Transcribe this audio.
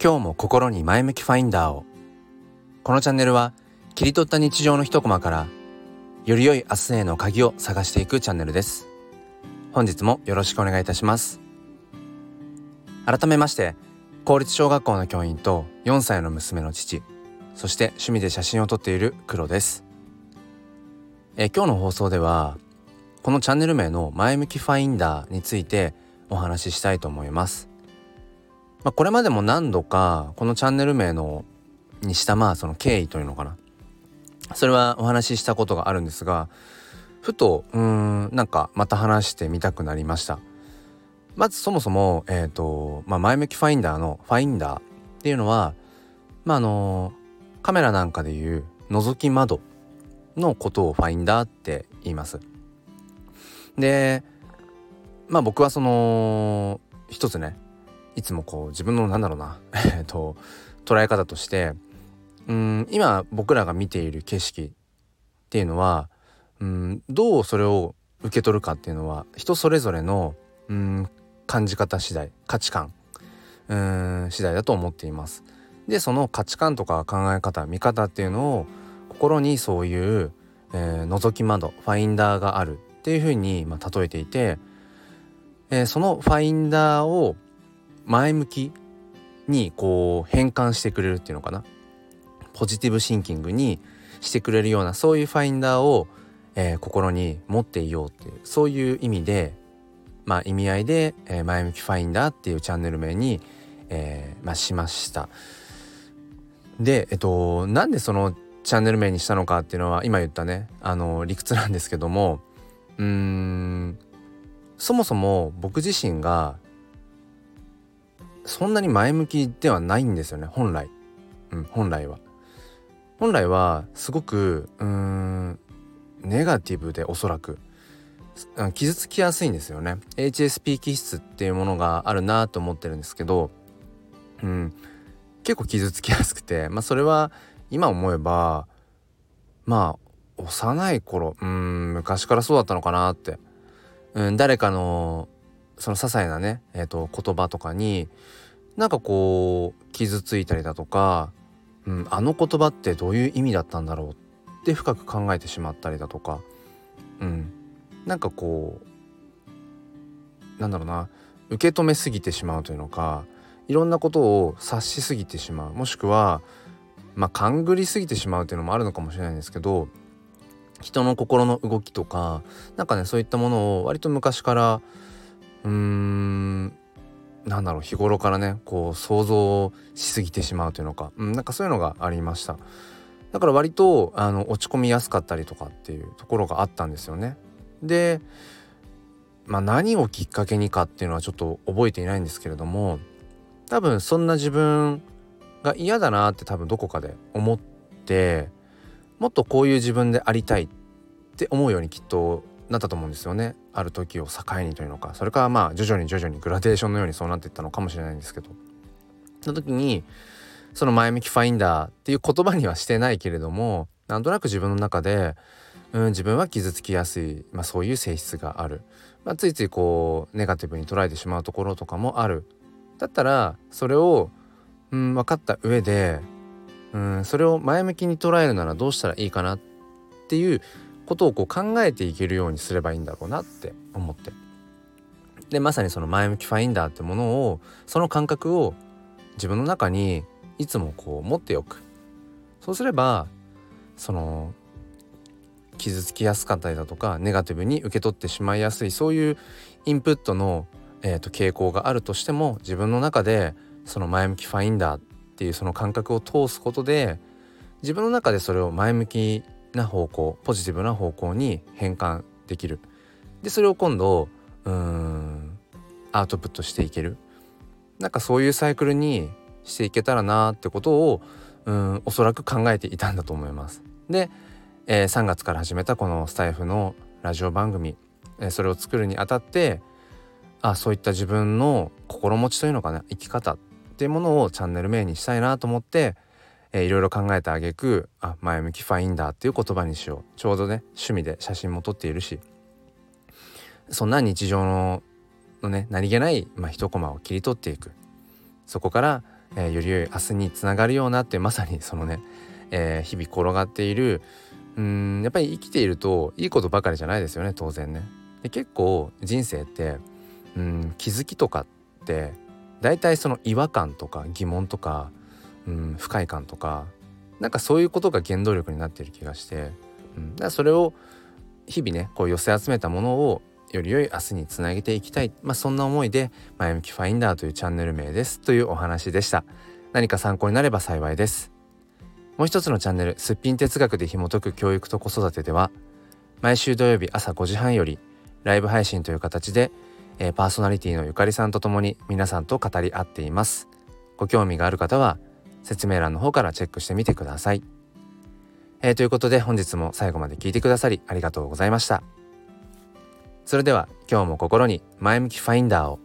今日も心に前向きファインダーを。このチャンネルは切り取った日常の一コマからより良い明日への鍵を探していくチャンネルです。本日もよろしくお願いいたします。改めまして公立小学校の教員と4歳の娘の父そして趣味で写真を撮っている黒です。え今日の放送ではこのチャンネル名の前向きファインダーについてお話ししたいと思います。まあ、これまでも何度かこのチャンネル名のにしたまあその経緯というのかな。それはお話ししたことがあるんですがふとうーんなんかまた話してみたくなりました。まずそもそもえっ、ー、と、まあ、前向きファインダーのファインダーっていうのはまああのカメラなんかでいう覗き窓のことをファインダーって言います。でまあ僕はその一つねいつもこう自分のなんだろうな えっと捉え方としてうん今僕らが見ている景色っていうのはうんどうそれを受け取るかっていうのは人それぞれのうん感じ方次第価値観うん次第だと思っています。でその価値観とか考え方見方っていうのを心にそういう、えー、覗き窓ファインダーがあるっていうふうに、まあ、例えていて、えー、そのファインダーを前向きにこう変換してくれるっていうのかな？ポジティブシンキングにしてくれるようなそういうファインダーを、えー、心に持っていようっていうそういう意味でまあ意味合いで、えー、前向きファインダーっていうチャンネル名に、えー、まあ、しました。でえっとなんでそのチャンネル名にしたのかっていうのは今言ったねあの理屈なんですけどもうーんそもそも僕自身がそんなに前向きではないんですよね。本来、うん、本来は。本来はすごくうーんネガティブでおそらく。傷つきやすいんですよね。HSP 気質っていうものがあるなと思ってるんですけど、うん、結構傷つきやすくて。まあそれは今思えばまあ幼い頃うん昔からそうだったのかなって、うん、誰かのその些細なね、えーと、言葉とかになんかこう傷ついたりだとか、うん、あの言葉ってどういう意味だったんだろうって深く考えてしまったりだとか、うん、なんかこうなんだろうな受け止めすぎてしまうというのかいろんなことを察しすぎてしまうもしくはまあ勘ぐりすぎてしまうっていうのもあるのかもしれないんですけど人の心の動きとか何かねそういったものを割と昔からうーんなんだろう日頃からねこう想像しすぎてしまうというのか、うん、なんかそういうのがありました。だから割とあの落ち込みやすかったりとかっていうところがあったんですよね。でまあ何をきっかけにかっていうのはちょっと覚えていないんですけれども多分そんな自分が嫌だなって多分どこかで思ってもっとこういう自分でありたいって思うようにきっとなったと思うんですよね。ある時を境にというのか。それからまあ徐々に徐々にグラデーションのようにそうなっていったのかもしれないんですけど。その時にその前向きファインダーっていう言葉にはしてないけれどもなんとなく自分の中で、うん、自分は傷つきやすい、まあ、そういう性質がある、まあ、ついついこうネガティブに捉えてしまうところとかもある。だったらそれを、うん、分かった上で、うん、それを前向きに捉えるならどうしたらいいかなっていうことをこう考えていけるようにすればいいんだろうなって思って。でまさにその前向きファインダーってものをその感覚を自分の中にいつもこう持っておく。そうすればその傷つきやすかったりだとかネガティブに受け取ってしまいやすいそういうインプットの、えーと、傾向があるとしても自分の中でその前向きファインダーっていうその感覚を通すことで自分の中でそれを前向きな方向ポジティブな方向に変換できるでそれを今度うんアウトプットしていけるなんかそういうサイクルにしていけたらなってことをうんおそらく考えていたんだと思います。で、えー、3月から始めたこのスタイフのラジオ番組、えー、それを作るにあたってあそういった自分の心持ちというのかな生き方っていうものをチャンネル名にしたいなと思ってえー、いろいろ考えた挙句あ前向きファインダーっていう言葉にしよう。ちょうどね趣味で写真も撮っているし。そんな日常ののね何気ない、まあ、一コマを切り取っていく。そこから、えー、より良い明日につながるようなってまさにそのね、えー、日々転がっている。うんやっぱり生きているといいことばかりじゃないですよね当然ね。で結構人生ってうん気づきとかって大体その違和感とか疑問とかうん不快感とかなんかそういうことが原動力になっている気がして、うん、だからそれを日々ねこう寄せ集めたものをより良い明日につなげていきたい、まあ、そんな思いで「前向きファインダー」というチャンネル名です。というお話でした。何か参考になれば幸いです。もう一つのチャンネル「すっぴん哲学で紐解く教育と子育て」では毎週土曜日朝5時半よりライブ配信という形で、えー、パーソナリティのゆかりさんと共に皆さんと語り合っています。ご興味がある方は説明欄の方からチェックしてみてください。えー、ということで本日も最後まで聞いてくださりありがとうございました。それでは今日も心に前向きファインダーを